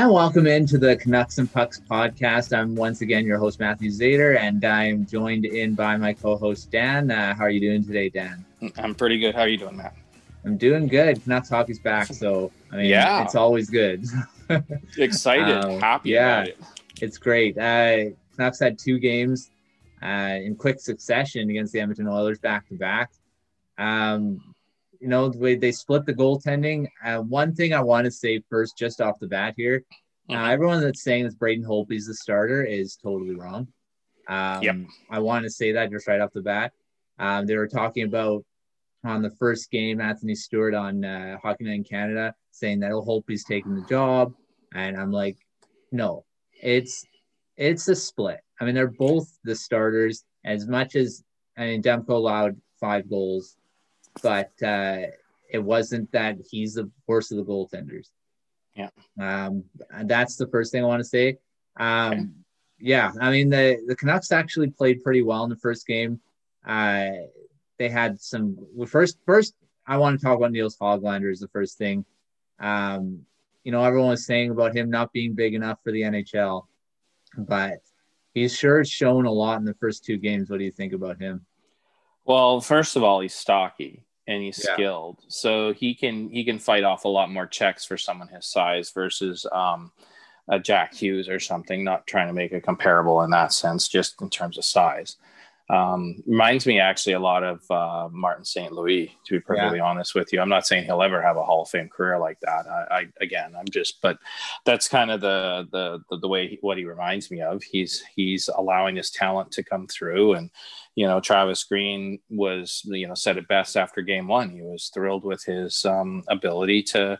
And welcome into the Canucks and Pucks podcast. I'm once again your host, Matthew Zader, and I'm joined in by my co host, Dan. Uh, how are you doing today, Dan? I'm pretty good. How are you doing, Matt? I'm doing good. Canucks hockey's back, so I mean, yeah. it's always good. Excited, um, happy yeah, it. It's great. Uh, Canucks had two games uh, in quick succession against the Edmonton Oilers back to back. Um, you know, the way they split the goaltending. Uh, one thing I want to say first, just off the bat here, uh, mm-hmm. everyone that's saying that Braden Holtby's the starter is totally wrong. Um, yep. I want to say that just right off the bat. Um, they were talking about on the first game, Anthony Stewart on uh, Hockey Night in Canada, saying that Holtby's taking the job, and I'm like, no, it's it's a split. I mean, they're both the starters. As much as I mean, Demko allowed five goals but uh, it wasn't that he's the worst of the goaltenders. Yeah. Um, that's the first thing I want to say. Um, okay. Yeah, I mean the the Canucks actually played pretty well in the first game. Uh, they had some well, first first. I want to talk about Nils Hoglander is the first thing. Um, you know, everyone was saying about him not being big enough for the NHL, but he's sure shown a lot in the first two games. What do you think about him? Well, first of all, he's stocky and he's yeah. skilled, so he can he can fight off a lot more checks for someone his size versus um, a Jack Hughes or something. Not trying to make a comparable in that sense, just in terms of size. Um, reminds me actually a lot of uh, Martin St. Louis, to be perfectly yeah. honest with you. I'm not saying he'll ever have a Hall of Fame career like that. I, I again, I'm just, but that's kind of the the the, the way he, what he reminds me of. He's he's allowing his talent to come through, and you know, Travis Green was you know said it best after Game One. He was thrilled with his um, ability to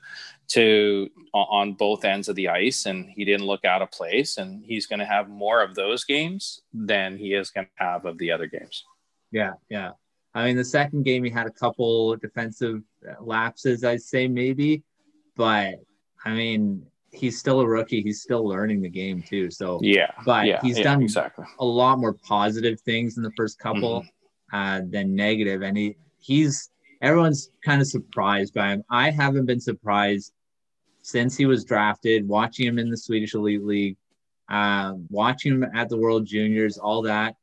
to on both ends of the ice and he didn't look out of place and he's going to have more of those games than he is going to have of the other games yeah yeah i mean the second game he had a couple defensive lapses i'd say maybe but i mean he's still a rookie he's still learning the game too so yeah but yeah, he's yeah, done exactly a lot more positive things in the first couple mm-hmm. uh, than negative and he he's everyone's kind of surprised by him i haven't been surprised since he was drafted, watching him in the Swedish Elite League, uh, watching him at the World Juniors, all that.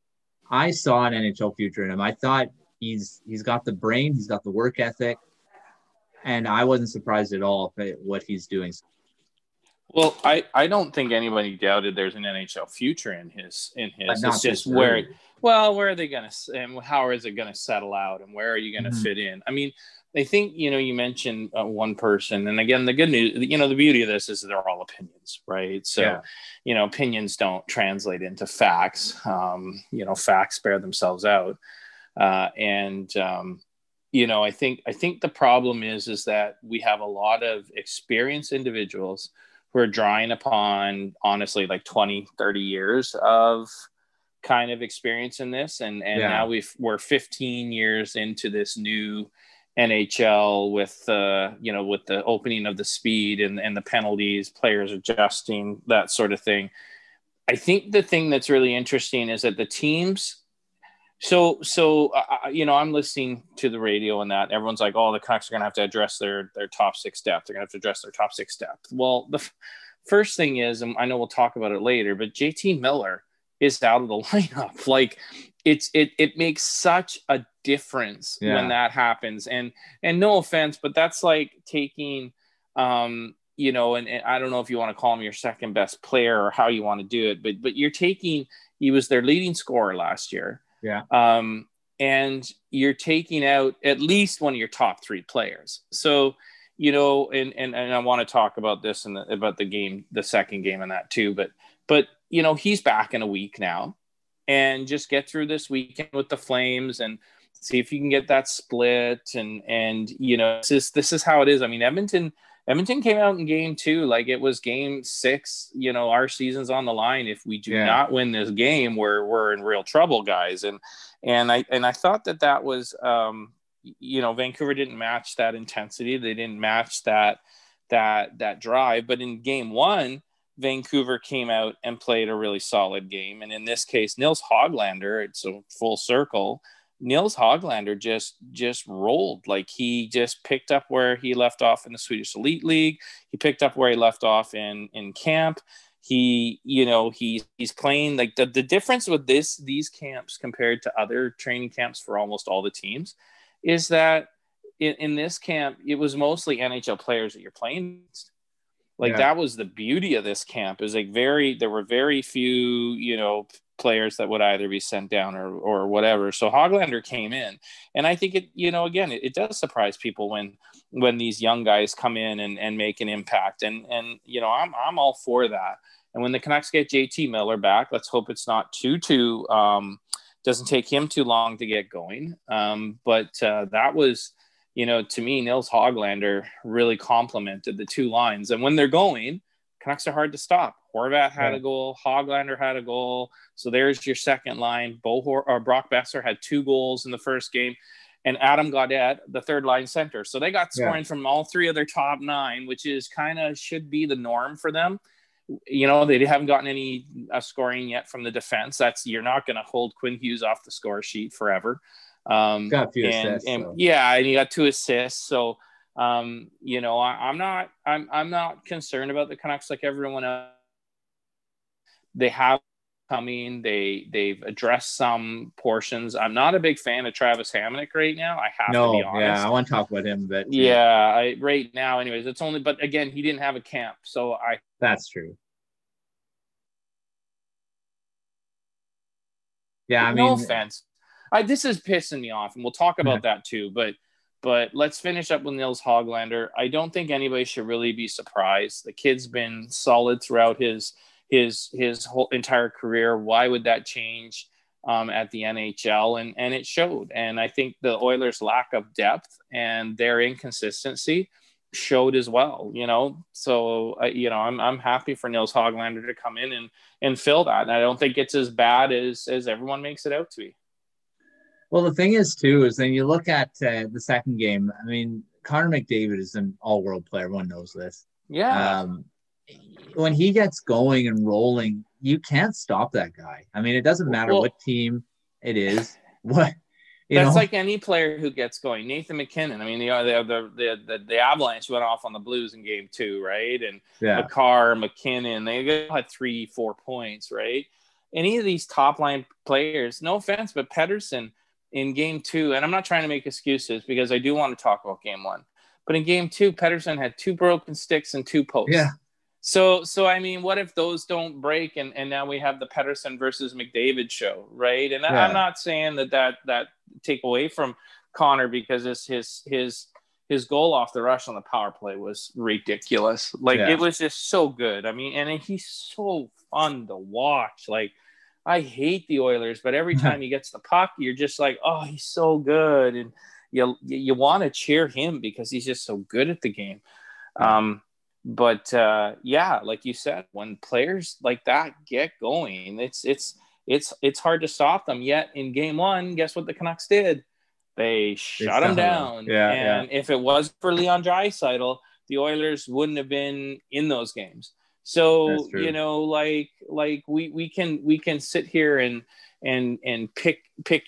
I saw an NHL future in him. I thought he's he's got the brain, he's got the work ethic, and I wasn't surprised at all at what he's doing. Well, I, I don't think anybody doubted there's an NHL future in his in his. It's just where well, where are they going to and how is it going to settle out and where are you going to mm-hmm. fit in? I mean, I think you know you mentioned uh, one person, and again, the good news, you know, the beauty of this is they're all opinions, right? So, yeah. you know, opinions don't translate into facts. Um, you know, facts bear themselves out, uh, and um, you know, I think I think the problem is is that we have a lot of experienced individuals who are drawing upon honestly like 20 30 years of kind of experience in this and and yeah. now we've we're 15 years into this new NHL with uh, you know with the opening of the speed and, and the penalties, players adjusting that sort of thing. I think the thing that's really interesting is that the teams. So so uh, you know I'm listening to the radio and that everyone's like, oh, the Canucks are going to have to address their their top six depth. They're going to have to address their top six depth. Well, the f- first thing is, and I know we'll talk about it later, but JT Miller is out of the lineup. Like it's it it makes such a difference yeah. when that happens and and no offense but that's like taking um you know and, and i don't know if you want to call him your second best player or how you want to do it but but you're taking he was their leading scorer last year yeah um and you're taking out at least one of your top three players so you know and and, and i want to talk about this and about the game the second game and that too but but you know he's back in a week now and just get through this weekend with the Flames and see if you can get that split and and you know this is this is how it is. I mean Edmonton Edmonton came out in game two like it was game six. You know our season's on the line. If we do yeah. not win this game, we're we're in real trouble, guys. And and I and I thought that that was um, you know Vancouver didn't match that intensity. They didn't match that that that drive. But in game one Vancouver came out and played a really solid game. And in this case, Nils Hoglander, it's a full circle, Nils Hoglander just just rolled like he just picked up where he left off in the Swedish Elite League. He picked up where he left off in in camp. He, you know, he he's playing like the, the difference with this these camps compared to other training camps for almost all the teams is that in, in this camp it was mostly NHL players that you're playing like yeah. that was the beauty of this camp is like very there were very few you know players that would either be sent down or or whatever. So hoglander came in and i think it you know again it, it does surprise people when when these young guys come in and and make an impact and and you know i'm i'm all for that. And when the canucks get jt miller back let's hope it's not too too um doesn't take him too long to get going. Um but uh, that was you know, to me, Nils Hoglander really complemented the two lines. And when they're going, Canucks are hard to stop. Horvat had a goal, Hoglander had a goal. So there's your second line. Bo or Brock Boeser had two goals in the first game, and Adam Gaudette, the third line center. So they got scoring yeah. from all three of their top nine, which is kind of should be the norm for them. You know, they haven't gotten any uh, scoring yet from the defense. That's you're not going to hold Quinn Hughes off the score sheet forever. Um, got a few and, assists. And, so. Yeah, and he got two assists. So, um, you know, I, am not, I'm, I'm not concerned about the Canucks like everyone else. They have coming. They, they've addressed some portions. I'm not a big fan of Travis Hamonic right now. I have no, to be honest. Yeah, I want to talk about him, but yeah, yeah I, right now, anyways, it's only. But again, he didn't have a camp, so I. That's true. Yeah, I mean, no offense. I, this is pissing me off, and we'll talk about that too. But but let's finish up with Nils Hoglander. I don't think anybody should really be surprised. The kid's been solid throughout his his his whole entire career. Why would that change um, at the NHL? And and it showed. And I think the Oilers' lack of depth and their inconsistency showed as well. You know, so uh, you know I'm I'm happy for Nils Hoglander to come in and and fill that. And I don't think it's as bad as as everyone makes it out to be. Well, the thing is, too, is then you look at uh, the second game. I mean, Connor McDavid is an all-world player. Everyone knows this. Yeah. Um, when he gets going and rolling, you can't stop that guy. I mean, it doesn't matter well, what team it is. What that's know? like any player who gets going. Nathan MacKinnon. I mean, the the the the, the Avalanche went off on the Blues in Game Two, right? And yeah. Makar, MacKinnon, they had three, four points, right? Any of these top line players, no offense, but Pettersson in game two, and I'm not trying to make excuses because I do want to talk about game one, but in game two, Pettersson had two broken sticks and two posts. Yeah. So, so I mean, what if those don't break, and, and now we have the Pettersson versus McDavid show, right? And yeah. I'm not saying that that that take away from Connor because it's his his his goal off the rush on the power play was ridiculous. Like yeah. it was just so good. I mean, and he's so fun to watch. Like I hate the Oilers, but every time he gets the puck, you're just like, oh, he's so good, and you you want to cheer him because he's just so good at the game. Um, but uh, yeah, like you said, when players like that get going, it's it's it's it's hard to stop them. Yet in game one, guess what the Canucks did? They shut them down. Yeah, and yeah. if it was for Leon Draisaitl, the Oilers wouldn't have been in those games. So you know, like like we we can we can sit here and and and pick pick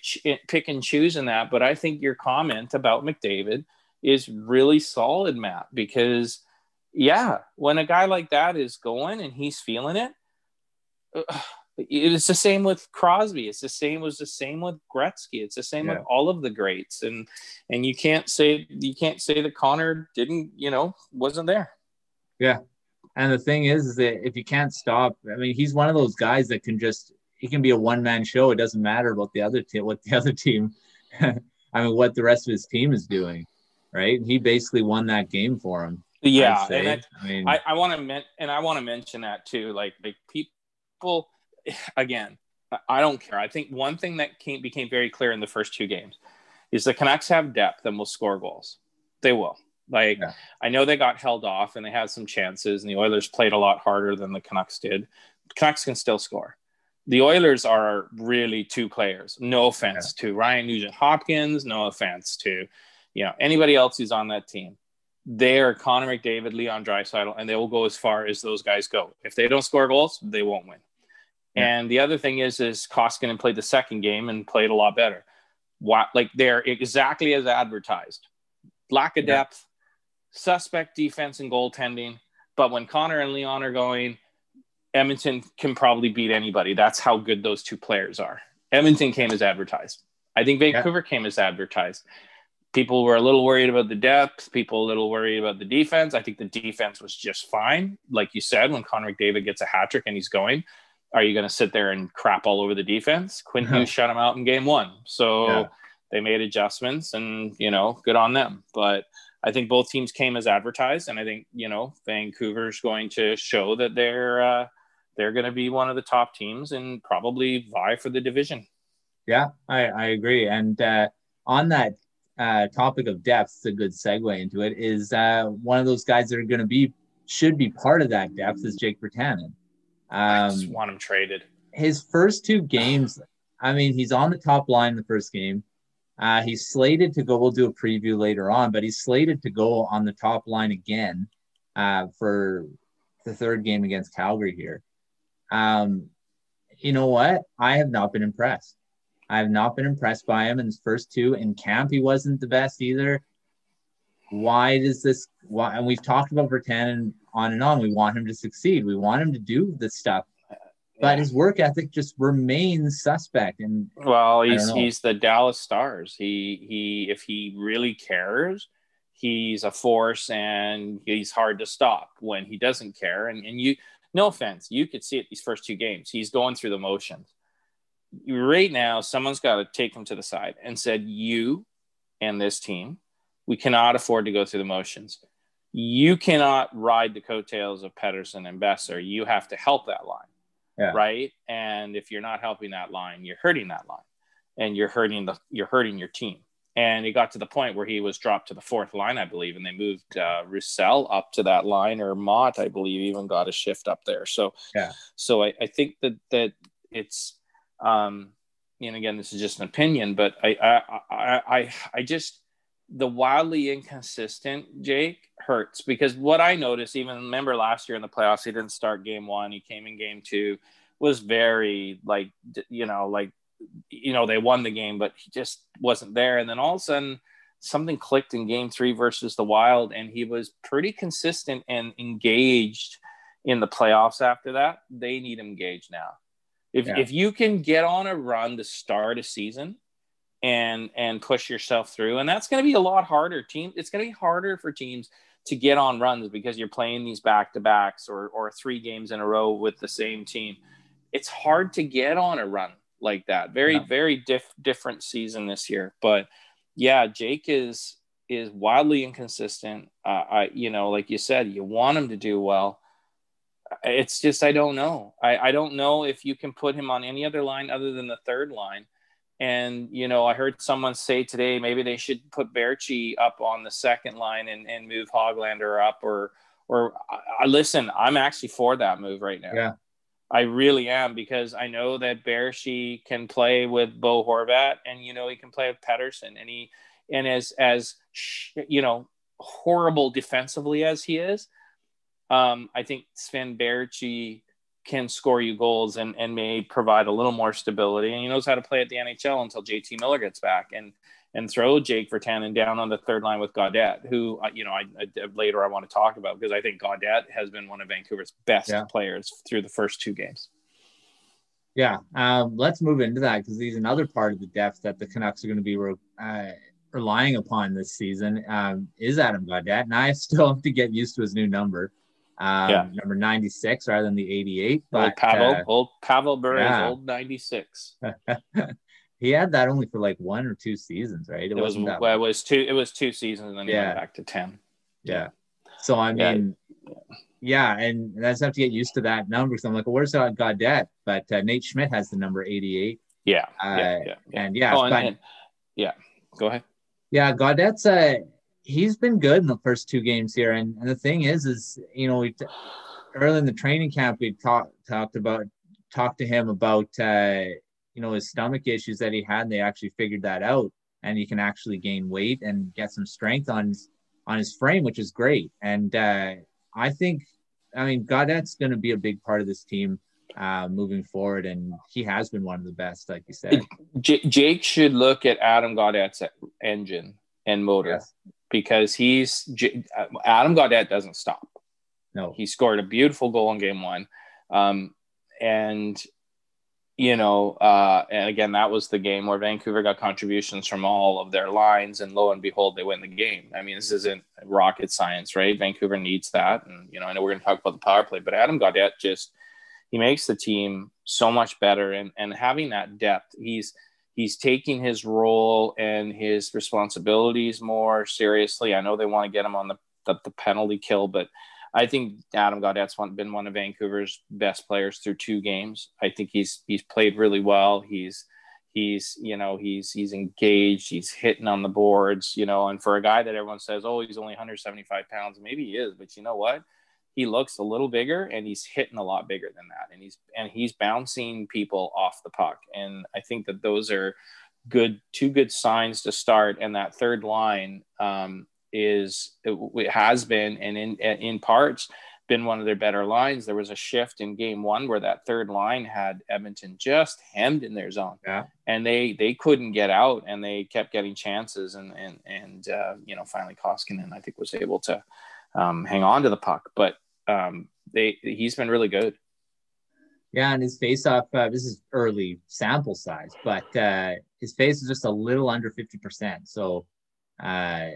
pick and choose in that, but I think your comment about McDavid is really solid, Matt, because yeah, when a guy like that is going and he's feeling it, it's the same with Crosby. It's the same was the same with Gretzky. It's the same yeah. with all of the greats, and and you can't say you can't say that Connor didn't, you know, wasn't there. Yeah, and the thing is, is that if you can't stop, I mean, he's one of those guys that can just he can be a one man show. It doesn't matter about the other team, what the other team, I mean, what the rest of his team is doing, right? He basically won that game for him. Yeah, and I, I mean, I, I want to men- and I want to mention that too. Like, like people, again, I don't care. I think one thing that came became very clear in the first two games is the Canucks have depth and will score goals. They will. Like yeah. I know they got held off and they had some chances, and the Oilers played a lot harder than the Canucks did. The Canucks can still score. The Oilers are really two players. No offense yeah. to Ryan Nugent Hopkins. No offense to you know anybody else who's on that team. They are Connor McDavid, Leon Draisaitl, and they will go as far as those guys go. If they don't score goals, they won't win. Yeah. And the other thing is, is Koskinen played the second game and played a lot better. What like they're exactly as advertised. Lack of depth. Suspect defense and goaltending. But when Connor and Leon are going, Edmonton can probably beat anybody. That's how good those two players are. Edmonton came as advertised. I think Vancouver yeah. came as advertised. People were a little worried about the depth. People a little worried about the defense. I think the defense was just fine. Like you said, when Connor McDavid gets a hat trick and he's going, are you going to sit there and crap all over the defense? Quinn Hughes shut him out in game one. So yeah. they made adjustments and, you know, good on them. But I think both teams came as advertised. And I think, you know, Vancouver's going to show that they're, uh, they're going to be one of the top teams and probably vie for the division. Yeah, I, I agree. And uh, on that uh, topic of depth, it's a good segue into it. Is uh, one of those guys that are going to be should be part of that depth is Jake Virtanen. Um, I just um, want him traded. His first two games, I mean, he's on the top line the first game. Uh, he's slated to go. We'll do a preview later on, but he's slated to go on the top line again uh, for the third game against Calgary here. Um, you know what? I have not been impressed. I have not been impressed by him in his first two. In camp, he wasn't the best either. Why does this? Why? And we've talked about Virtanen on and on. We want him to succeed. We want him to do this stuff. But his work ethic just remains suspect. And well, he's he's the Dallas Stars. He he if he really cares, he's a force and he's hard to stop when he doesn't care. And and you no offense, you could see it these first two games. He's going through the motions. Right now, someone's got to take him to the side and said, "You and this team, we cannot afford to go through the motions. You cannot ride the coattails of Pettersson and Boeser. You have to help that line, yeah. right? And if you're not helping that line, you're hurting that line, and you're hurting the you're hurting your team." and it got to the point where he was dropped to the fourth line, I believe, and they moved uh, Roussel up to that line, or Motte, I believe, even got a shift up there. So, yeah. So I, I think that that it's, um, and again, this is just an opinion, but I, I, I, I, I just the wildly inconsistent Jake hurts because what I noticed, even remember last year in the playoffs, he didn't start game one, he came in game two, was very like you know like you know, they won the game, but he just wasn't there. And then all of a sudden, something clicked in game three versus the Wild, and he was pretty consistent and engaged in the playoffs after that. They need him engaged now. If, yeah. if you can get on a run to start a season and and push yourself through, and that's going to be a lot harder. Team, it's going to be harder for teams to get on runs because you're playing these back to backs or or three games in a row with the same team. It's hard to get on a run like that. Very, yeah. very diff- different season this year. But yeah, Jake is is wildly inconsistent. Uh, I, you know, like you said, you want him to do well. It's just I don't know. I, I don't know if you can put him on any other line other than the third line. And you know, I heard someone say today maybe they should put Baertschi up on the second line and, and move Hoglander up or or I, I listen. I'm actually for that move right now. Yeah, I really am because I know that Baertschi can play with Bo Horvat, and you know he can play with Pettersson and he and as as you know horrible defensively as he is, um, I think Sven Baertschi can score you goals and and may provide a little more stability, and he knows how to play at the NHL until JT Miller gets back, and and throw Jake Virtanen down on the third line with Gaudette, who you know I, I, later I want to talk about because I think Gaudette has been one of Vancouver's best yeah. players through the first two games. Yeah, um, let's move into that because he's another part of the depth that the Canucks are going to be re- uh, relying upon this season. Um, is Adam Gaudette, and I still have to get used to his new number. Um, yeah. number 96 rather than the 88. But, old Pavel, uh, old Pavel Bure's yeah. old 96. He had that only for like one or two seasons, right? It, it was well, it was two. It was two seasons, and then he went back to ten. Yeah. So I mean, yeah, yeah and, and I just have to get used to that number. because I'm like, well, where's that Gaudette? But uh, Nate Schmidt has the number 88. Yeah. Uh, yeah, yeah, And yeah, oh, and, but, and, yeah. Go ahead. Yeah, Gaudette's uh he's been good in the first two games here, and, and the thing is, is you know we early in the training camp we talked talked about talked to him about uh you know his stomach issues that he had. And they actually figured that out. And he can actually gain weight and get some strength on his on his frame which is great. And uh, i think i mean gaudette's going to be a big part of this team uh, moving forward, and he has been one of the best, like you said. J- Jake should look at Adam Gaudette's engine and motor. Yes. Because he's Adam Gaudette doesn't stop. No, he scored a beautiful goal in game one, um, and you know, uh, and again, that was the game where Vancouver got contributions from all of their lines, and lo and behold, they win the game. I mean, this isn't rocket science, right? Vancouver needs that, and you know, I know we're going to talk about the power play, but Adam Gaudette just he makes the team so much better, and and having that depth, he's he's taking his role and his responsibilities more seriously. I know they want to get him on the the, the penalty kill, but I think Adam Gaudette's one, been one of Vancouver's best players through two games. I think he's he's played really well. He's he's you know he's he's engaged. He's hitting on the boards. You know, and for a guy that everyone says, oh, he's only 175 pounds, maybe he is, but you know what? He looks a little bigger and he's hitting a lot bigger than that, and he's and he's bouncing people off the puck. And I think that those are good two good signs to start. And that third line. Um, is it, has been and in in parts been one of their better lines. There was a shift in game one where that third line had Edmonton just hemmed in their zone, yeah. and they they couldn't get out, and they kept getting chances, and and and uh, you know finally Koskinen I think was able to um, hang on to the puck, but um, they he's been really good. Yeah, and his face off. Uh, this is early sample size, but uh, his face is just a little under fifty percent. So uh,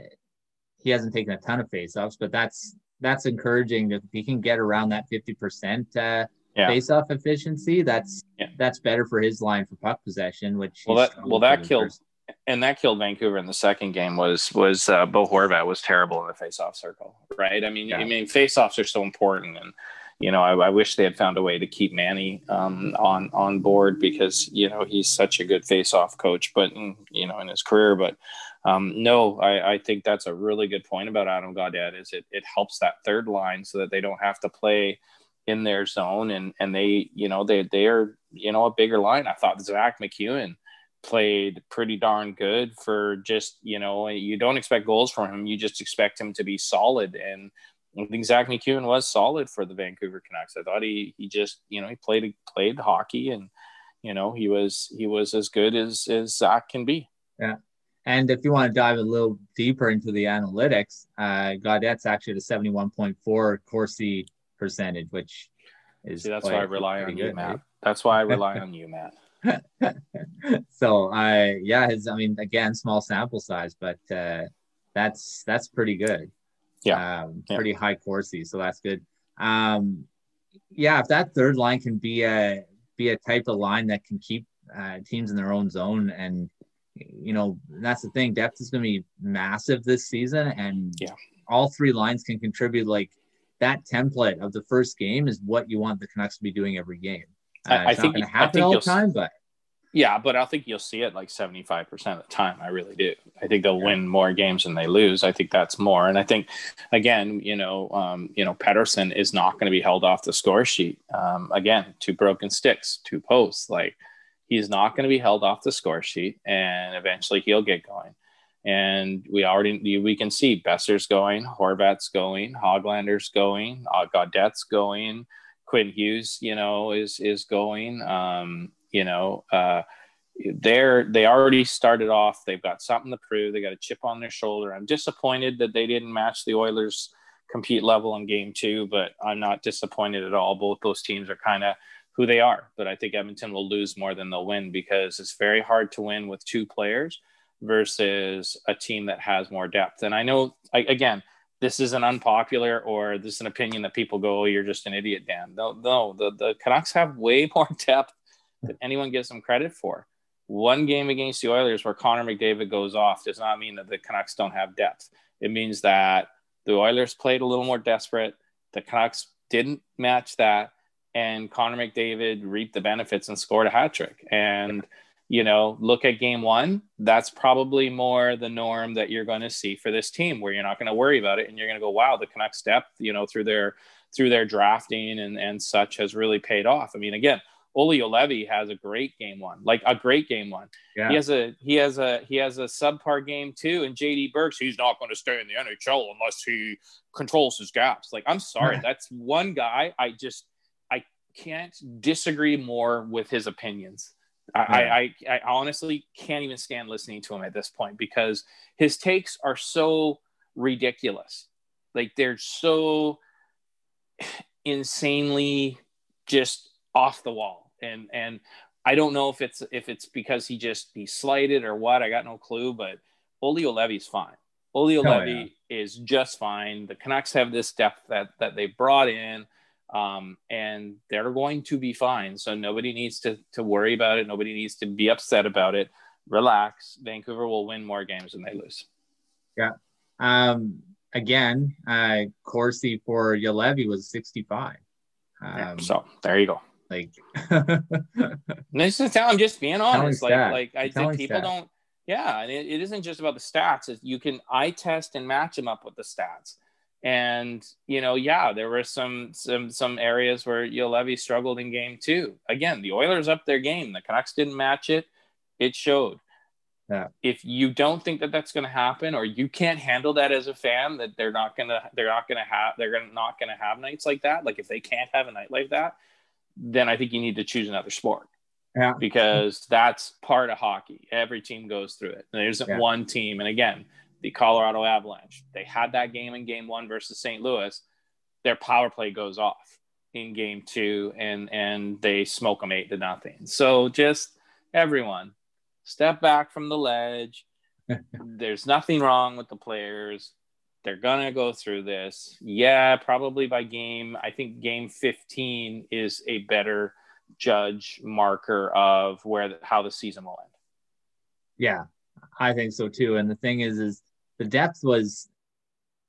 he hasn't taken a ton of faceoffs, but that's that's encouraging if he can get around that 50% uh, yeah. face-off efficiency. That's yeah. that's better for his line for puck possession. Which well, that well that killed first. And that killed Vancouver in the second game. Was was uh, Bo Horvat was terrible in the face-off circle, right? I mean, yeah. I mean, face-offs are so important, and you know, I, I, wish they had found a way to keep Manny um, on on board because you know he's such a good face-off coach, but in, you know in his career, but um, no, I, I, think that's a really good point about Adam Gaudette is it, it helps that third line so that they don't have to play in their zone and, and they, you know, they, they are, you know, a bigger line. I thought Zack MacEwen played pretty darn good for just, you know, you don't expect goals from him. You just expect him to be solid. And I think Zack MacEwen was solid for the Vancouver Canucks. I thought he, he just, you know, he played, played hockey and, you know, he was, he was as good as, as Zack can be. Yeah. And if you want to dive a little deeper into the analytics, uh, Gaudette's actually at a 71.4 Corsi percentage, which is See, that's why I rely on you, Matt. Right? That's why I rely on you, Matt. so I, yeah, his, I mean, again, small sample size, but uh, that's that's pretty good. Yeah. Um, pretty yeah. high Corsi, so that's good. Um, yeah, if that third line can be a be a type of line that can keep uh, teams in their own zone and you know, that's the thing. Depth is going to be massive this season, and yeah, all three lines can contribute. Like that template of the first game is what you want the Canucks to be doing every game. Uh, I, I think going to happen all the time, but yeah, but I think you'll see it like seventy five percent of the time. I really do. I think they'll yeah. win more games than they lose. I think that's more, and I think again, you know, um, you know, Pettersson is not going to be held off the score sheet. Um, again, two broken sticks, two posts, like he's not going to be held off the score sheet and eventually he'll get going. And we already we can see Boeser's going, Horvat's going, Hoglander's going, uh, going, Quinn Hughes, you know, is is going. Um, you know, uh, they're they already started off. They've got something to prove. They got a chip on their shoulder. I'm disappointed that they didn't match the Oilers' compete level in game two, but I'm not disappointed at all. Both those teams are kind of who they are. But I think Edmonton will lose more than they'll win because it's very hard to win with two players versus a team that has more depth. And I know, again, this is an unpopular or this is an opinion that people go, oh, you're just an idiot, Dan. No, no, the, the Canucks have way more depth than anyone gives them credit for. One game against the Oilers where Connor McDavid goes off does not mean that the Canucks don't have depth. It means that the Oilers played a little more desperate. The Canucks didn't match that and Connor McDavid reaped the benefits and scored a hat trick. And you know, look at game one. That's probably more the norm that you're going to see for this team, where you're not going to worry about it, and you're going to go, "Wow, the Canucks depth, you know, through their through their drafting and and such has really paid off." I mean, again, Olli Juolevi has a great game one, like a great game one. Yeah. He has a he has a he has a subpar game too. And JD Burks, he's not going to stay in the NHL unless he controls his gaps. Like, I'm sorry, that's one guy I just I can't disagree more with his opinions. I, yeah. I, I, honestly can't even stand listening to him at this point because his takes are so ridiculous. Like they're so insanely just off the wall. And and I don't know if it's if it's because he just he's slighted or what. I got no clue, but Olli Juolevi's fine. Juolevi oh, yeah. is just fine. The Canucks have this depth that that they brought in, um, and they're going to be fine. So nobody needs to to worry about it. Nobody needs to be upset about it. Relax. Vancouver will win more games than they lose. Yeah. Um, again, uh, Corsi for Juolevi was 65. Um, yeah, so there you go. Like, this is how I'm just being honest. Like, stat. like I think people stat. don't. Yeah, and it, it isn't just about the stats. It's, you can eye test and match them up with the stats. And you know, yeah, there were some some some areas where Juolevi struggled in game two. Again, the Oilers up their game. The Canucks didn't match it. It showed. Yeah. If you don't think that that's going to happen, or you can't handle that as a fan, that they're not gonna they're not gonna have they're gonna not gonna have nights like that. Like if they can't have a night like that, then I think you need to choose another sport. Yeah. Because that's part of hockey. Every team goes through it. There isn't yeah. one team. And again, the Colorado Avalanche, they had that game in game one versus St. Louis. Their power play goes off in game two and and they smoke them eight to nothing. So just everyone step back from the ledge. There's nothing wrong with the players. They're gonna go through this. Yeah, probably by game. I think game 15 is a better judge marker of where the, how the season will end. Yeah, I think so too. And the thing is, is the depth was.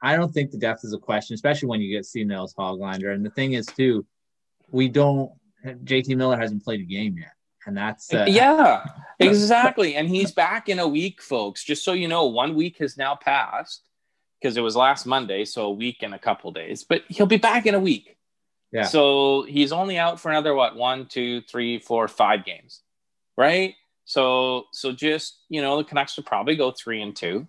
I don't think the depth is a question, especially when you get C. Nils Hoglander. And the thing is too, we don't. JT Miller hasn't played a game yet and that's uh, yeah exactly and he's back in a week folks just so you know one week has now passed because it was last monday so a week and a couple days but he'll be back in a week yeah so he's only out for another what one two three four five games right so so just you know the canucks will probably go three and two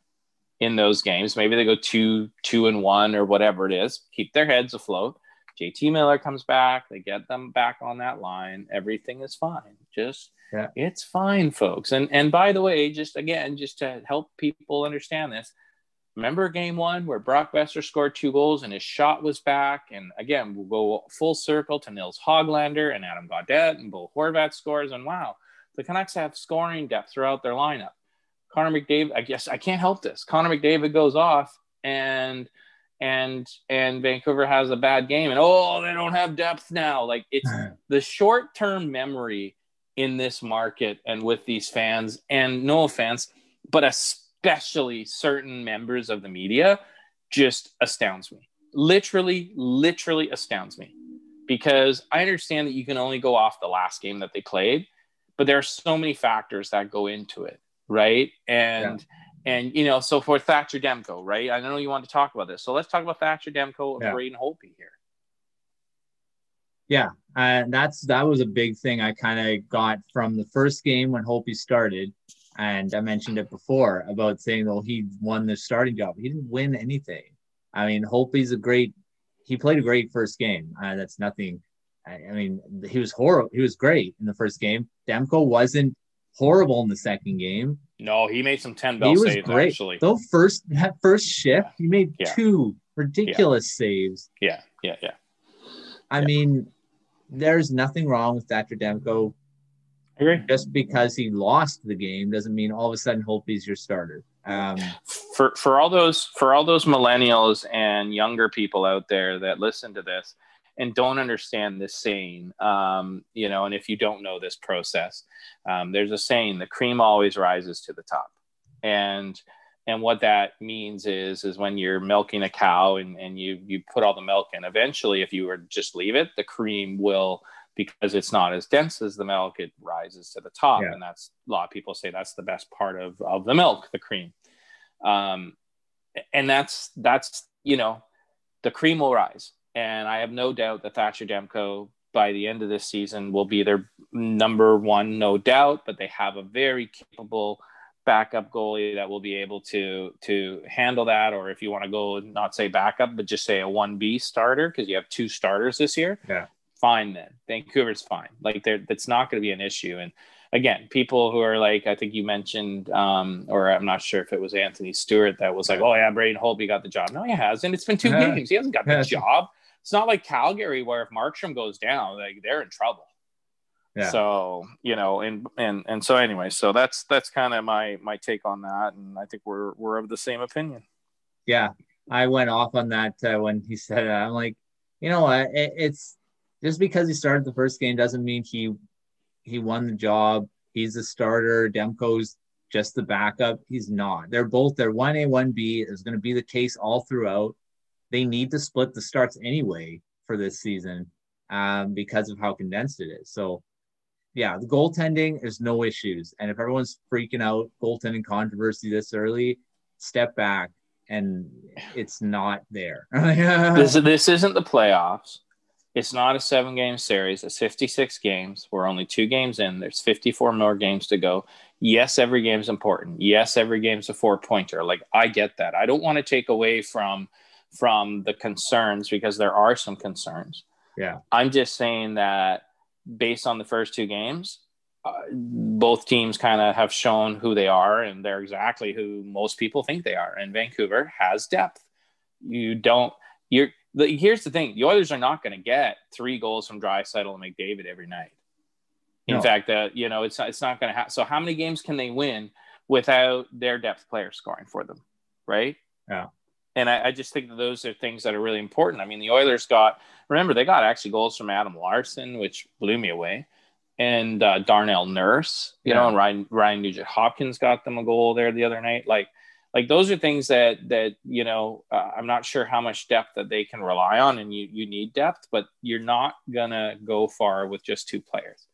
in those games maybe they go two two and one or whatever it is keep their heads afloat JT Miller comes back, they get them back on that line. Everything is fine. Just yeah. it's fine, folks. And and by the way, just again, just to help people understand this, remember game one where Brock Boeser scored two goals and his shot was back. And again, we'll go full circle to Nils Hoglander and Adam Gaudette and Bo Horvat scores. And wow, the Canucks have scoring depth throughout their lineup. Connor McDavid, I guess I can't help this. Connor McDavid goes off and and and Vancouver has a bad game and oh they don't have depth now. Like it's the short-term memory in this market and with these fans and no offense but especially certain members of the media just astounds me. Literally literally astounds me. Because I understand that you can only go off the last game that they played but there are so many factors that go into it right and yeah and you know, so for Thatcher Demko, right? I know you want to talk about this, so let's talk about Thatcher Demko and yeah. Braden Holtby here. Yeah, and that's that was a big thing I kind of got from the first game when Holtby started, and I mentioned it before about saying, "Well, he won the starting job. He didn't win anything." I mean, Holtby's a great. He played a great first game. Uh, that's nothing. I, I mean, he was horrible. He was great in the first game. Demko wasn't horrible in the second game. No, he made some 10 bell saves great. actually. Though first that first shift, he made yeah. two ridiculous yeah. saves. Yeah, yeah, yeah. I yeah. mean, there's nothing wrong with Thatcher Demko. I agree. Just because he lost the game doesn't mean all of a sudden Holtby's your starter. Um, for for all those for all those millennials and younger people out there that listen to this and don't understand this saying, um, you know, and if you don't know this process, um, there's a saying: the cream always rises to the top, and and what that means is is when you're milking a cow and, and you you put all the milk in eventually if you were to just leave it the cream will because it's not as dense as the milk it rises to the top. Yeah. and that's a lot of people say that's the best part of, of the milk the cream. Um, and that's that's you know the cream will rise and I have no doubt that Thatcher Demko by the end of this season will be their number one, no doubt. But they have a very capable backup goalie that will be able to to handle that. Or if you want to go and not say backup, but just say a one B starter because you have two starters this year. Yeah. fine then. Vancouver's fine. Like there, that's not going to be an issue. And again, people who are like, I think you mentioned, um, or I'm not sure if it was Anthony Stewart that was like, oh yeah, Braden Holtby got the job. No, he hasn't. It's been two yeah. games. He hasn't got the job. It's not like Calgary where if Markstrom goes down, like they're in trouble. Yeah. So you know, and and and so anyway, so that's that's kind of my my take on that, and I think we're we're of the same opinion. Yeah, I went off on that uh, when he said it. I'm like, you know what? It, it's just because he started the first game doesn't mean he he won the job. He's a starter. Demko's just the backup. He's not. They're both. They're one A, one B. Is going to be the case all throughout. They need to split the starts anyway for this season um, because of how condensed it is. So, yeah, the goaltending is no issues. And if everyone's freaking out goaltending controversy this early, step back and it's not there. this, this isn't the playoffs. It's not a seven game series. It's 56 games. We're only two games in. There's 54 more games to go. Yes, every game's important. Yes, every game's a four pointer. Like I get that. I don't want to take away from from the concerns because there are some concerns. Yeah. I'm just saying that based on the first two games, uh, both teams kind of have shown who they are and they're exactly who most people think they are. And Vancouver has depth. You don't, you're, the, here's the thing the Oilers are not going to get three goals from Draisaitl and McDavid every night. In no. fact, uh, you know, it's, it's not going to happen. So, how many games can they win without their depth player scoring for them? Right. Yeah. And I, I, just think that those are things that are really important. I mean, the Oilers got, remember, they got actually goals from Adam Larsson, which blew me away, and uh, Darnell Nurse, you yeah. know, and Ryan, Ryan Nugent Hopkins got them a goal there the other night. Like, like those are things that that you know uh, i'm not sure how much depth that they can rely on and you you need depth but you're not gonna go far with just two players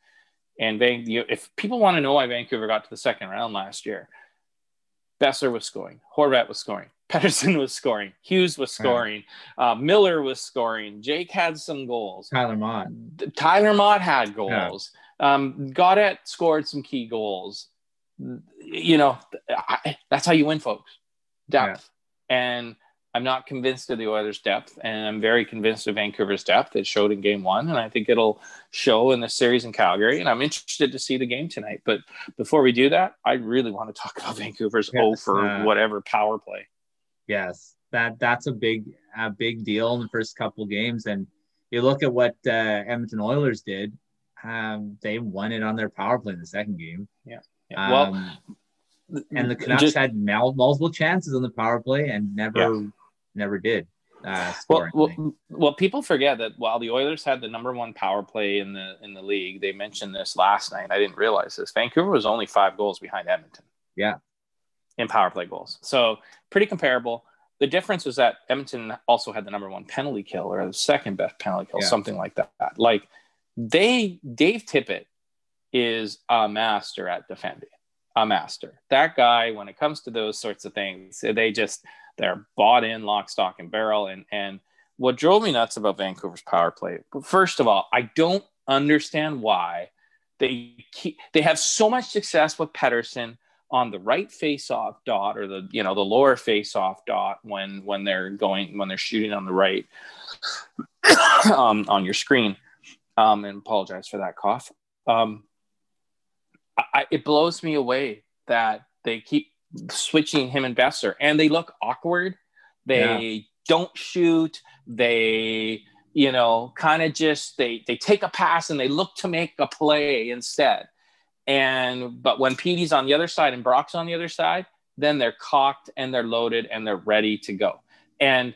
and Van, you, if people want to know why vancouver got to the second round last year Boeser was scoring horvat was scoring Pettersson was scoring. Hughes was scoring. Uh, Miller was scoring. Jake had some goals. Tyler Motte. Tyler Motte had goals. Yeah. Um, scored some key goals you know, I, that's how you win, folks. Depth. Yeah. And I'm not convinced of the Oilers' depth, and I'm very convinced of Vancouver's depth. It showed in Game One, and I think it'll show in the series in Calgary. And I'm interested to see the game tonight. But before we do that, I really want to talk about Vancouver's yes, O for uh, whatever power play. Yes, that that's a big a big deal in the first couple games, and you look at what uh, Edmonton Oilers did. Um, they won it on their power play in the second game. Yeah. Yeah. Well, um, and the Canucks just, had multiple chances on the power play and never, yeah. never did. Uh, well, well, well, people forget that while the Oilers had the number one power play in the in the league, they mentioned this last night. I didn't realize this. Vancouver was only five goals behind Edmonton. Yeah, in power play goals, so pretty comparable. The difference was that Edmonton also had the number one penalty kill or the second best penalty kill, yeah. something like that. Like they, Dave Tippett is a master at defending. A master. That guy, when it comes to those sorts of things, they just they're bought in lock, stock, and barrel. And and what drove me nuts about Vancouver's power play, first of all, I don't understand why they keep they have so much success with Pettersson on the right face-off dot or the you know the lower face-off dot when when they're going when they're shooting on the right um, on your screen. Um, and apologize for that cough. Um, I, it blows me away that they keep switching him and Boeser, and they look awkward. They yeah. don't shoot. They, you know, kind of just they they take a pass and they look to make a play instead. And but when Petey's on the other side and Brock's on the other side, then they're cocked and they're loaded and they're ready to go. And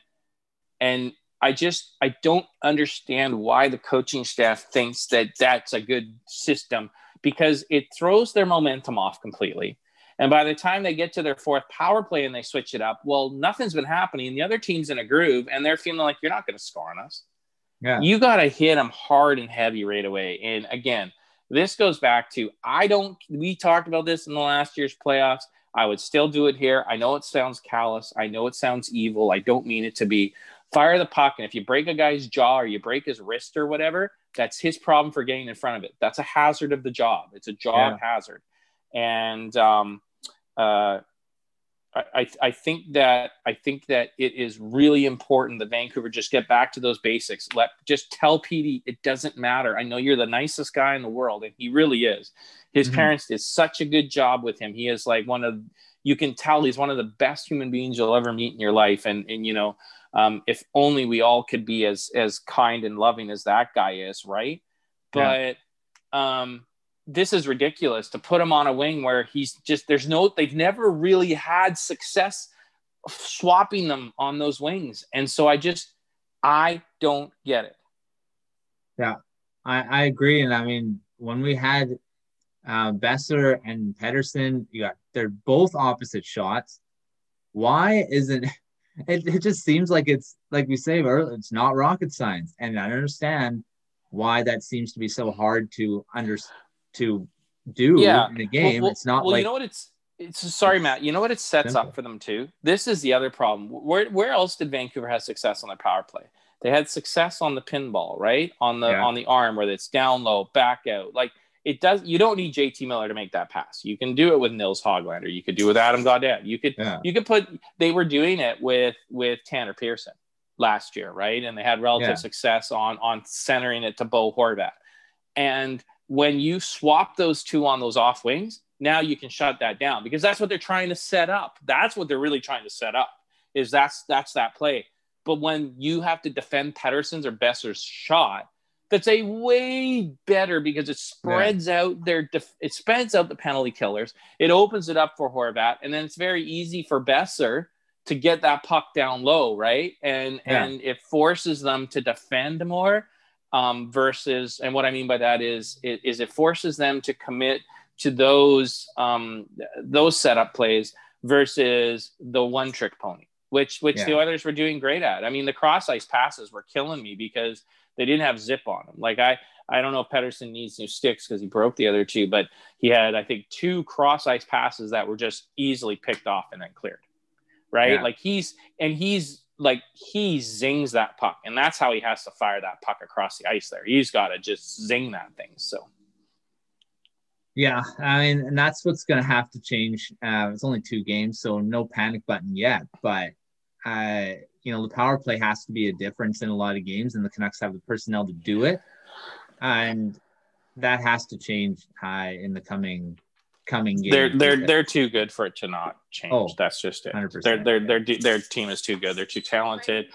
and I just I don't understand why the coaching staff thinks that that's a good system because it throws their momentum off completely. And by the time they get to their fourth power play and they switch it up, well, nothing's been happening. The other team's in a groove and they're feeling like you're not going to score on us. Yeah. You got to hit them hard and heavy right away. And again, this goes back to I don't, we talked about this in the last year's playoffs. I would still do it here. I know it sounds callous. I know it sounds evil. I don't mean it to be. Fire the puck. And if you break a guy's jaw or you break his wrist or whatever, that's his problem for getting in front of it. That's a hazard of the job. It's a job yeah. hazard. And um, uh, I, I think that I think that it is really important that Vancouver just get back to those basics. Let just tell Petey it doesn't matter. I know you're the nicest guy in the world, and he really is. His mm-hmm. parents did such a good job with him. He is like one of you can tell he's one of the best human beings you'll ever meet in your life. And and you know, um, if only we all could be as as kind and loving as that guy is, right? But yeah. um this is ridiculous to put him on a wing where he's just there's no they've never really had success swapping them on those wings and so i just i don't get it yeah i i agree and i mean when we had uh, Boeser and Pettersson, you got they're both opposite shots. Why isn't it? It just seems like it's like we say it's not rocket science, and I understand why that seems to be so hard to understand to do yeah. in the game. Well, it's not well, like you know what it's it's sorry, Matt. You know what it sets simple. up for them too. This is the other problem. Where where else did Vancouver have success on their power play? They had success on the pinball, right? On the yeah. on the arm where it's down low, back out. Like it does. You don't need JT Miller to make that pass. You can do it with Nils Hoglander. You could do it with Adam Gaudette. You could yeah. you could put. They were doing it with with Tanner Pearson last year, right? And they had relative yeah. success on on centering it to Bo Horvat. And when you swap those two on those off wings, now you can shut that down because that's what they're trying to set up. That's what they're really trying to set up. Is that's that's that play. But when you have to defend Pettersson's or Boeser's shot, that's a way better because it spreads yeah. out their def- it spreads out the penalty killers. It opens it up for Horvat, and then it's very easy for Boeser to get that puck down low, right? And yeah. and it forces them to defend more um, versus, and what I mean by that is, it, is it forces them to commit to those um, those setup plays versus the one trick pony, which which yeah. the others were doing great at. I mean, the cross ice passes were killing me because they didn't have zip on them. Like I, I don't know if Pettersson needs new sticks because he broke the other two, but he had I think two cross ice passes that were just easily picked off and then cleared. Right, yeah. like he's and he's like he zings that puck, and that's how he has to fire that puck across the ice. There, he's got to just zing that thing. So, yeah, I mean, and that's what's going to have to change. Uh, it's only two games, so no panic button yet. But uh, you know, the power play has to be a difference in a lot of games, and the Canucks have the personnel to do it, and that has to change uh, in the coming coming game. They're they're they're too good for it to not change. Oh, That's just it. 100%. Their their their their team is too good. They're too talented,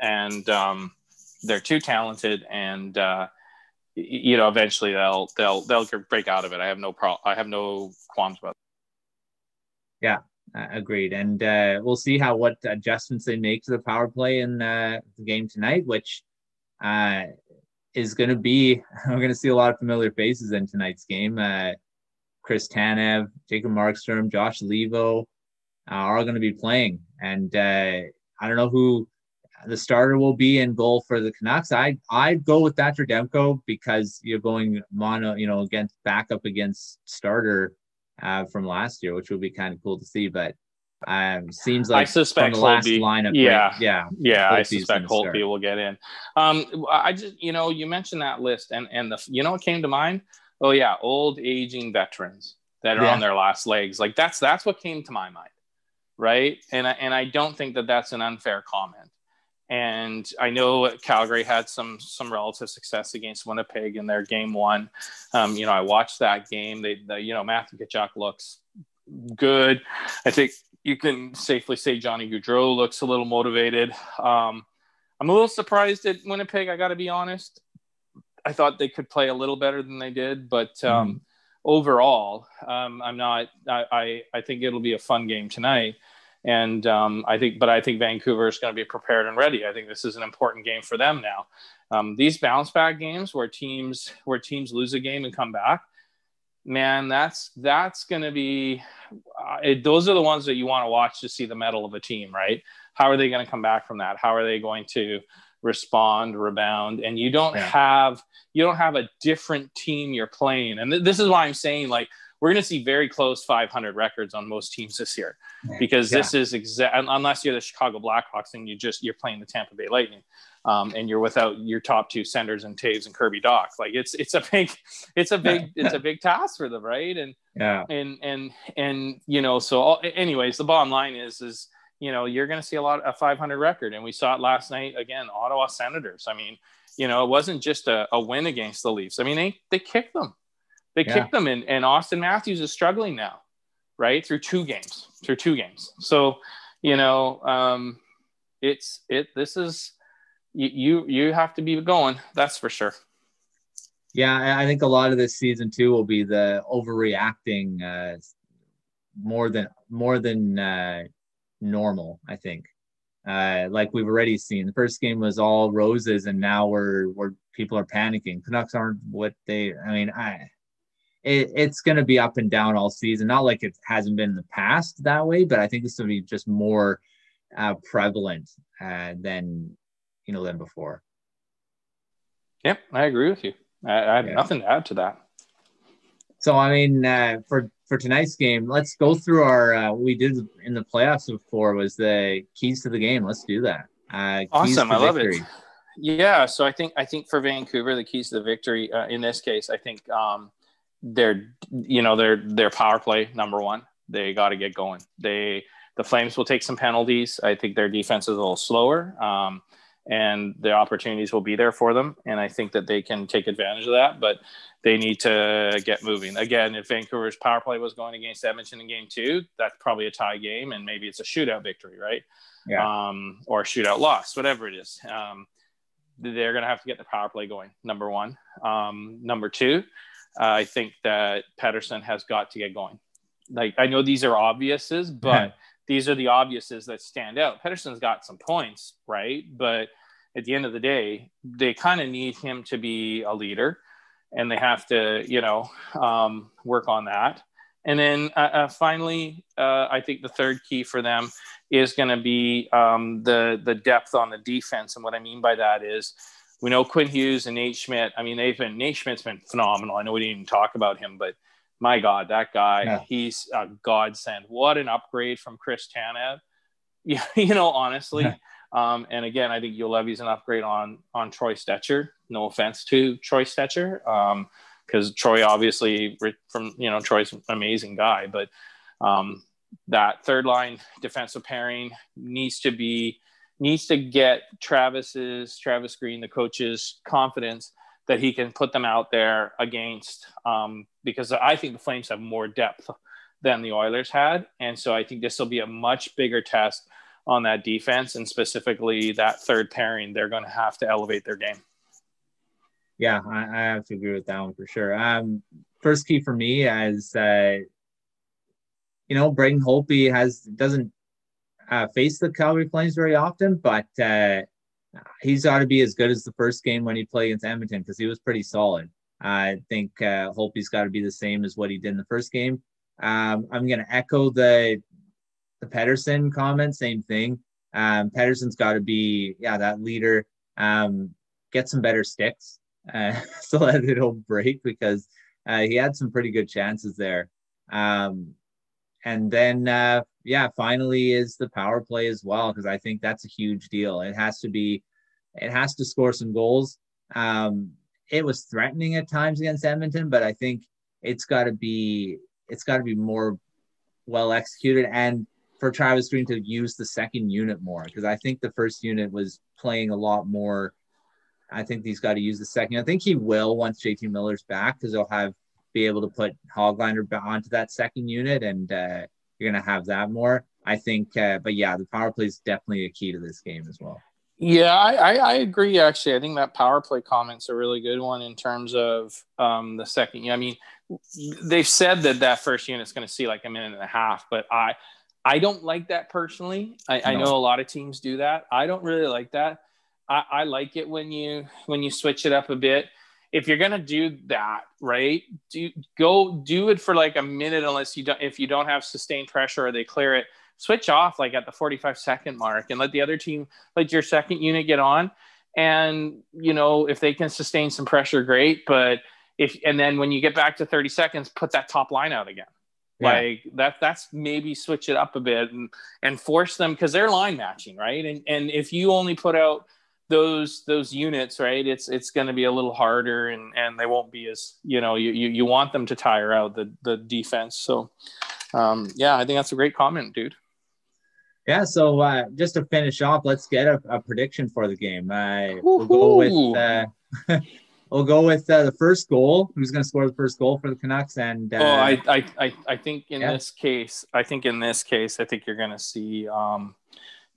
and um, they're too talented, and uh, you know eventually they'll they'll they'll break out of it. I have no problem. I have no qualms about. It. Yeah, uh, agreed. And uh, we'll see how what adjustments they make to the power play in uh, the game tonight, which uh, is going to be. We're going to see a lot of familiar faces in tonight's game. Chris Tanev, Jacob Markstrom, Josh Leivo uh, are going to be playing. And uh, I don't know who the starter will be in goal for the Canucks. I I'd go with Thatcher Demko because you're going mono, you know, against backup against starter uh, from last year, which would be kind of cool to see. But um, seems like I suspect from the last Holtby, lineup, yeah, right? yeah, yeah. I suspect Holtby will get in. Um, I just you know you mentioned that list, and and the you know what came to mind oh yeah, old aging veterans that are yeah. on their last legs. Like that's that's what came to my mind, right? And I, and I don't think that that's an unfair comment. And I know Calgary had some some relative success against Winnipeg in their game one. Um, you know, I watched that game. They, the, you know, Matthew Tkachuk looks good. I think you can safely say Johnny Gaudreau looks a little motivated. Um, I'm a little surprised at Winnipeg. I got to be honest. I thought they could play a little better than they did, but um, mm. overall, um, I'm not. I, I, I think it'll be a fun game tonight, and um, I think, but I think Vancouver is going to be prepared and ready. I think this is an important game for them now. Um, these bounce back games where teams where teams lose a game and come back, man, that's that's going to be. Uh, it, those are the ones that you want to watch to see the mettle of a team, right? How are they going to come back from that? How are they going to respond, rebound, and you don't yeah. have you don't have a different team you're playing. And th- this is why I'm saying like we're going to see very close 500 records on most teams this year because yeah. this is exact unless you're the Chicago Blackhawks and you just you're playing the Tampa Bay Lightning um, and you're without your top two centers and Toews and Kirby Dach. Like it's it's a big it's a big it's a big task for them, right? And yeah, and and and you know, so all, anyways, the bottom line is is you know you're going to see a lot a 500 record, and we saw it last night again. Ottawa Senators. I mean, you know, it wasn't just a, a win against the Leafs. I mean, they they kicked them, they yeah. kicked them, and and Auston Matthews is struggling now, right? Through two games, through two games. So, you know, um, it's it. This is you you have to be going. That's for sure. Yeah, I think a lot of this season too will be the overreacting uh, more than more than uh, normal. I think, uh, like we've already seen, the first game was all roses, and now we're we're people are panicking. Canucks aren't what they. I mean, I it, it's going to be up and down all season. Not like it hasn't been in the past that way, but I think this will be just more uh, prevalent uh, than you know than before. Yep, I agree with you. I, I have yeah. nothing to add to that. So I mean, uh, for for tonight's game, let's go through our uh, we did in the playoffs before was the keys to the game. Let's do that. Uh, awesome, I love it. Yeah, so I think I think for Vancouver, the keys to the victory uh, in this case, I think um, they're you know their their power play number one. They got to get going. They the Flames will take some penalties. I think their defense is a little slower. Um, and the opportunities will be there for them. And I think that they can take advantage of that, but they need to get moving. Again, if Vancouver's power play was going against Edmonton in game two, that's probably a tie game and maybe it's a shootout victory, right? Yeah. Um, or shootout loss, whatever it is. Um, they're going to have to get the power play going, number one. Um, number two, uh, I think that Pettersson has got to get going. Like, I know these are obviouses, but. These are the obviouses that stand out. Pettersson's got some points, right? But at the end of the day, they kind of need him to be a leader, and they have to, you know, um, work on that. And then uh, uh, finally, uh, I think the third key for them is going to be um, the the depth on the defense. And what I mean by that is, we know Quinn Hughes and Nate Schmidt. I mean, they've been Nate Schmidt's been phenomenal. I know we didn't even talk about him, but my God, that guy, yeah. he's a godsend. What an upgrade from Chris Tanev. Yeah, you know, honestly. Yeah. Um, and again, I think Juolevi's an upgrade on on Troy Stecher. No offense to Troy Stecher, because um, Troy obviously from you know Troy's an amazing guy, but um, that third line defensive pairing needs to be needs to get Travis's Travis Green, the coach's confidence that he can put them out there against um, because I think the Flames have more depth than the Oilers had. And so I think this will be a much bigger test on that defense and specifically that third pairing. They're going to have to elevate their game. Yeah, I, I have to agree with that one for sure. Um, first key for me is, uh, you know, Braden Holtby has doesn't uh, face the Calgary Flames very often, but uh, he's got to be as good as the first game when he played against Edmonton because he was pretty solid. I think uh, Holtby's got to be the same as what he did in the first game. Um, I'm going to echo the the Pettersson comment. Same thing. Um, Pettersson's got to be yeah that leader. Um, get some better sticks uh, so that it'll break because uh, he had some pretty good chances there. Um, and then uh, yeah, finally is the power play as well because I think that's a huge deal. It has to be, it has to score some goals. Um, it was threatening at times against Edmonton, but I think it's got to be it's got to be more well executed and for Travis Green to use the second unit more because I think the first unit was playing a lot more. I think he's got to use the second. I think he will once JT Miller's back because he'll have be able to put Hoglander onto that second unit and uh, you're to have that more. I think, uh, but yeah, the power play is definitely a key to this game as well. Yeah, I, I, I, agree. Actually, I think that power play comment's a really good one in terms of um, the second. I mean, they've said that that first unit's going to see like a minute and a half, but I I don't like that personally. I, no. I know a lot of teams do that. I don't really like that. I, I like it when you when you switch it up a bit if you're gonna do that, right? Do go do it for like a minute unless you don't if you don't have sustained pressure or they clear it. Switch off like at the 45 second mark and let the other team let your second unit get on. And you know, if they can sustain some pressure, great. But if and then when you get back to 30 seconds, put that top line out again. Yeah. Like that that's maybe switch it up a bit and and force them because they're line matching, right? And and if you only put out those those units, right, it's it's going to be a little harder and and they won't be as you know you you, you want them to tire out the the defense. So um, yeah, I think that's a great comment, dude. Yeah, so uh, just to finish off, let's get a, a prediction for the game. Uh, we'll go with uh, we'll go with uh, the first goal. Who's going to score the first goal for the Canucks? And uh, oh, I, I, I, I think in yeah. this case, I think in this case, I think you're going to see um,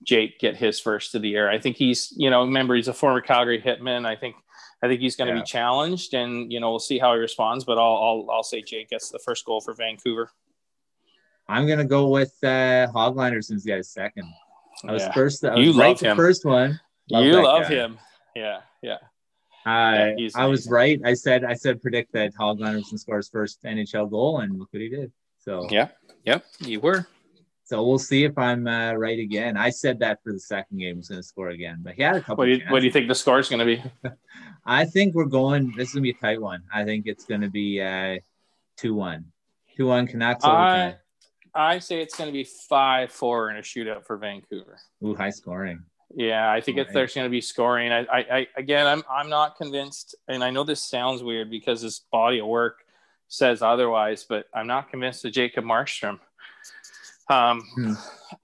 Jake get his first of the year. I think he's, you know, remember he's a former Calgary hitman. I think, I think he's going to yeah. be challenged, and you know, we'll see how he responds. But I'll, I'll, I'll say Jake gets the first goal for Vancouver. I'm going to go with uh, Hoglander since he got second. I was yeah. first. I was you right love him. First one. Love you love guy. him. Yeah, yeah. Uh, yeah, I was right. I said I said predict that Hog Gunnarsson scores first NHL goal, and look what he did. So yeah, yep, you were. So we'll see if I'm uh, right again. I said that for the second game he's going to score again, but he had a couple. What do you, what do you think the score is going to be? I think we're going. This is going to be a tight one. I think it's going to be uh, two one, two one Canucks. I I say it's going to be five four in a shootout for Vancouver. Ooh, high scoring. Yeah, I think right. if there's going to be scoring, I, I, I, again, I'm, I'm not convinced, and I know this sounds weird because his body of work says otherwise, but I'm not convinced of Jacob Markstrom. Um, hmm.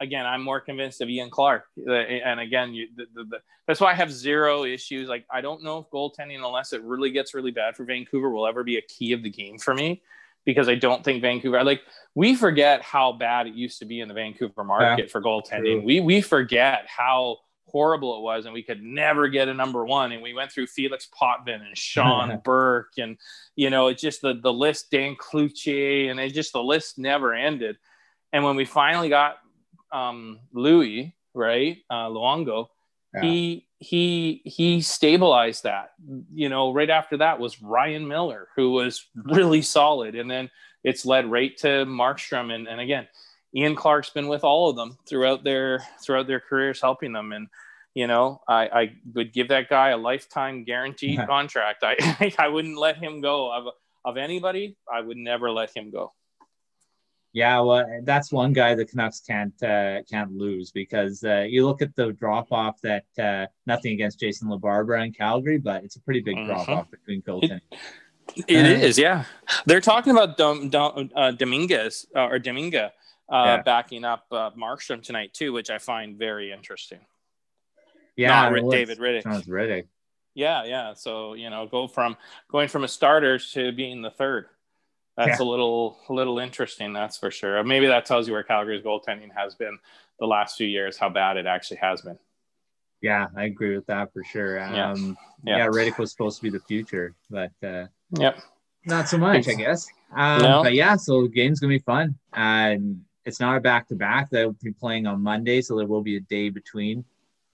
Again, I'm more convinced of Ian Clark, and again, you, the, the, the, that's why I have zero issues. Like, I don't know if goaltending, unless it really gets really bad for Vancouver, will ever be a key of the game for me because I don't think Vancouver like we forget how bad it used to be in the Vancouver market yeah, for goaltending. True. We we forget how horrible it was and we could never get a number one. And we went through felix potvin and sean burke and you know it's just the the list dan cloutier and it just the list never ended. And when we finally got um louis right uh luongo yeah. he he he stabilized that. You know right after that was ryan miller who was really solid. And then it's led right to markstrom. And, and again Ian Clark's been with all of them throughout their throughout their careers, helping them. And you know, I, I would give that guy a lifetime guaranteed contract. I I wouldn't let him go of of anybody. I would never let him go. Yeah, well, that's one guy the Canucks can't uh, can't lose because uh, you look at the drop off that uh, nothing against Jason LaBarbera in Calgary, but it's a pretty big drop off mm-hmm. between Colton. It, it is, yeah. They're talking about Dom, Dom, uh, Dominguez uh, or Dominga uh, yeah. backing up uh, Markstrom tonight too, which I find very interesting. Yeah, Not David Rittich. Sounds Rittich. Yeah, yeah. So you know, go from going from a starter to being the third. That's yeah. a little a little interesting. That's for sure. Maybe that tells you where Calgary's goaltending has been the last few years, how bad it actually has been. Yeah, I agree with that for sure. Um, yeah. yeah, yeah Rittich was supposed to be the future, but uh, yep, not so much, I guess. Um, no. But yeah, so the game's gonna be fun, and it's not a back to back. They'll be playing on Monday, so there will be a day between.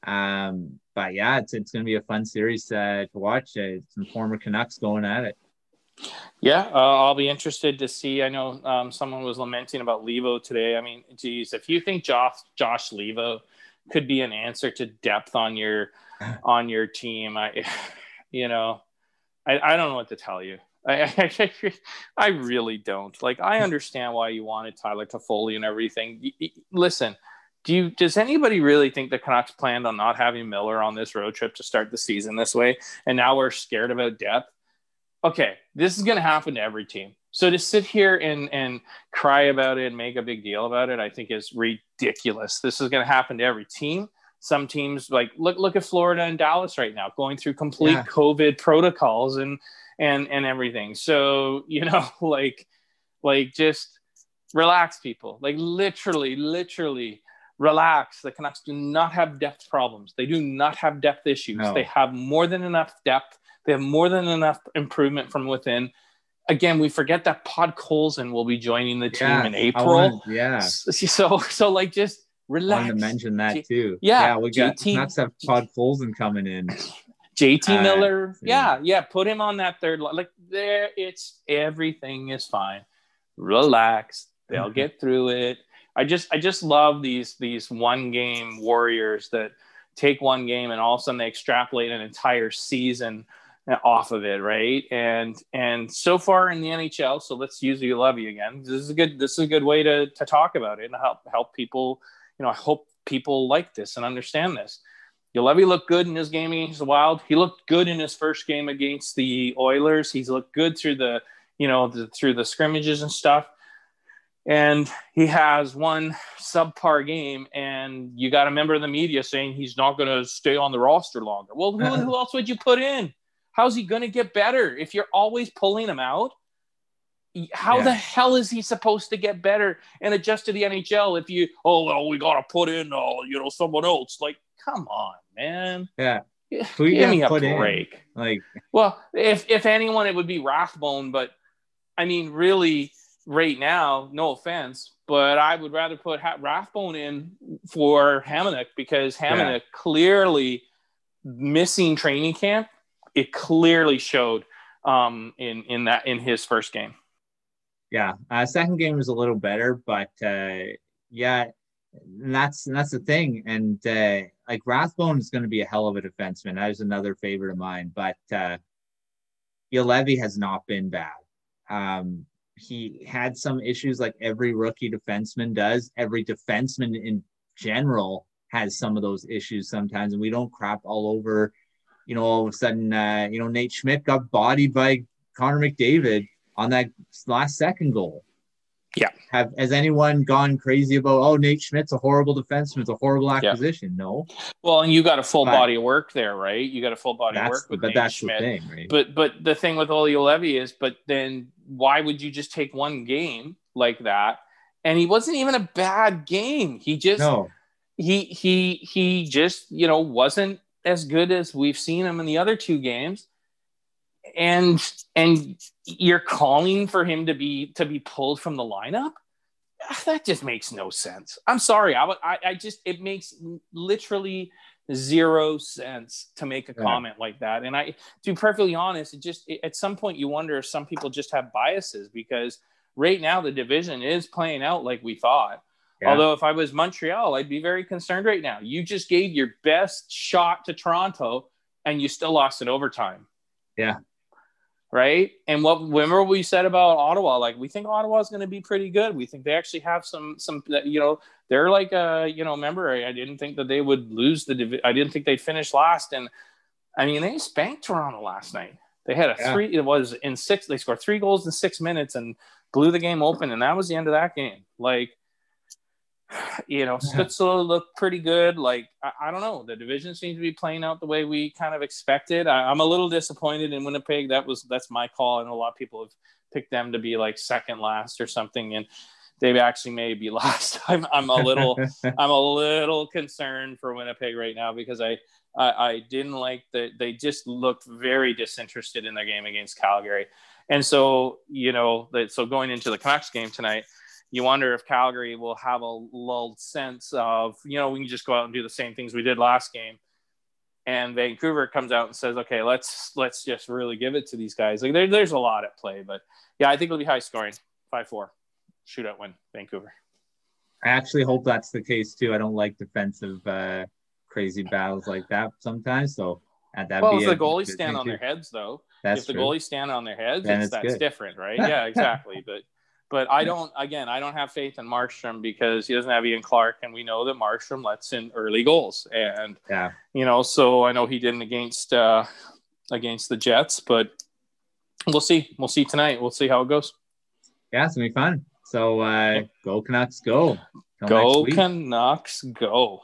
Um, but yeah, it's, it's going to be a fun series uh, to watch. Uh, some former Canucks going at it. Yeah, uh, I'll be interested to see. I know um, someone was lamenting about Leivo today. I mean, geez, if you think Josh Josh Leivo could be an answer to depth on your on your team, I, you know, I, I don't know what to tell you. I, I, I really don't. Like, I understand why you wanted Tyler Toffoli and everything. Listen, do you does anybody really think the Canucks planned on not having Miller on this road trip to start the season this way? And now we're scared about depth. Okay, this is going to happen to every team. So to sit here and and cry about it and make a big deal about it, I think is ridiculous. This is going to happen to every team. Some teams like look look at Florida and Dallas right now, going through complete yeah. COVID protocols and and and everything. So you know, like like just relax, people. Like literally, literally relax. The Canucks do not have depth problems. They do not have depth issues. No. They have more than enough depth. They have more than enough improvement from within. Again, we forget that Podkolzin will be joining the team yeah, in April. Yeah. So, so like just relax. I wanted to mention that too. Yeah. Yeah, we got JT, Canucks have Podkolzin coming in. JT uh, Miller. Yeah. yeah, yeah. Put him on that third line. Like there, it's everything is fine. Relax. They'll get through it I just I just love these these one game warriors that take one game and all of a sudden they extrapolate an entire season off of it, right? And and so far in the NHL, so let's use Juolevi again. This is a good this is a good way to to talk about it and help help people. You know, I hope people like this and understand this. Juolevi looked good in his game against the Wild. He looked good in his first game against the Oilers. He's looked good through the you know the, through the scrimmages and stuff. And he has one subpar game, and you got a member of the media saying he's not going to stay on the roster longer. Well, who, who else would you put in? How's he going to get better if you're always pulling him out? How yeah. the hell is he supposed to get better and adjust to the NHL if you, oh, well, we got to put in, uh, you know, someone else? Like, come on, man. Yeah. Who Give me a break. In? Like, well, if if anyone, it would be Rathbone, but I mean, really, right now, no offense, but I would rather put Rathbone in for Hamonic because Hamonic yeah. clearly missing training camp it clearly showed um, in in that in his first game. Yeah, uh, second game was a little better, but uh, yeah, that's that's the thing. And uh, like Rathbone is going to be a hell of a defenseman. That is another favorite of mine. But uh, has not been bad. Um, he had some issues like every rookie defenseman does. Every defenseman in general has some of those issues sometimes, and we don't crap all over you know, all of a sudden, uh, you know, Nate Schmidt got bodied by Connor McDavid on that last second goal. Yeah. Have has anyone gone crazy about oh Nate Schmidt's a horrible defenseman, it's a horrible acquisition? Yeah. No. Well, and you got a full but, body of work there, right? You got a full body of work with but Nate that's Schmidt. The thing, right? But but the thing with Olli Juolevi is, but then why would you just take one game like that? And he wasn't even a bad game. He just no. he he he just you know wasn't as good as we've seen him in the other two games and and you're calling for him to be to be pulled from the lineup ah, that just makes no sense i'm sorry i i, I just it makes literally zero sense to make a yeah. comment like that and i to be perfectly honest it just it, at some point you wonder if some people just have biases because right now the division is playing out like we thought yeah. Although if I was Montreal, I'd be very concerned right now. You just gave your best shot to Toronto and you still lost in overtime. Yeah. Right. And what remember we said about Ottawa? Like we think Ottawa is going to be pretty good. We think they actually have some some you know they're like uh you know remember I, I didn't think that they would lose the divi- I didn't think they'd finish last and I mean they spanked Toronto last night. They had a yeah. three. It was in six. They scored three goals in six minutes and blew the game open, and that was the end of that game. Like you know, Stützle looked pretty good. Like, I, I, don't know. The division seems to be playing out the way we kind of expected. I, am a little disappointed in Winnipeg. That was that's my call. and a lot of people have picked them to be like second last or something. And they've actually may be last. I'm, I'm a little I'm a little concerned for Winnipeg right now because I I, I didn't like that they just looked very disinterested in their game against Calgary. And so, you know, that so going into the Canucks game tonight, you wonder if Calgary will have a lulled sense of, you know, we can just go out and do the same things we did last game. And Vancouver comes out and says, okay, let's let's just really give it to these guys. Like there, there's a lot at play, but yeah, I think it'll be high scoring, five four, shootout win, Vancouver. I actually hope that's the case too. I don't like defensive uh, crazy battles like that sometimes. So at that, well, if the goalies stand on their heads, though, that's if the true. goalies stand on their heads, it's, that's good. different, right? yeah, exactly. But but I don't, again, I don't have faith in Markstrom because he doesn't have Ian Clark, and we know that Markstrom lets in early goals. And yeah, you know, so I know he didn't against uh, against the Jets, but we'll see. We'll see tonight. We'll see how it goes. Yeah, it's gonna be fun. So uh, go Canucks, go. Till go Canucks, go.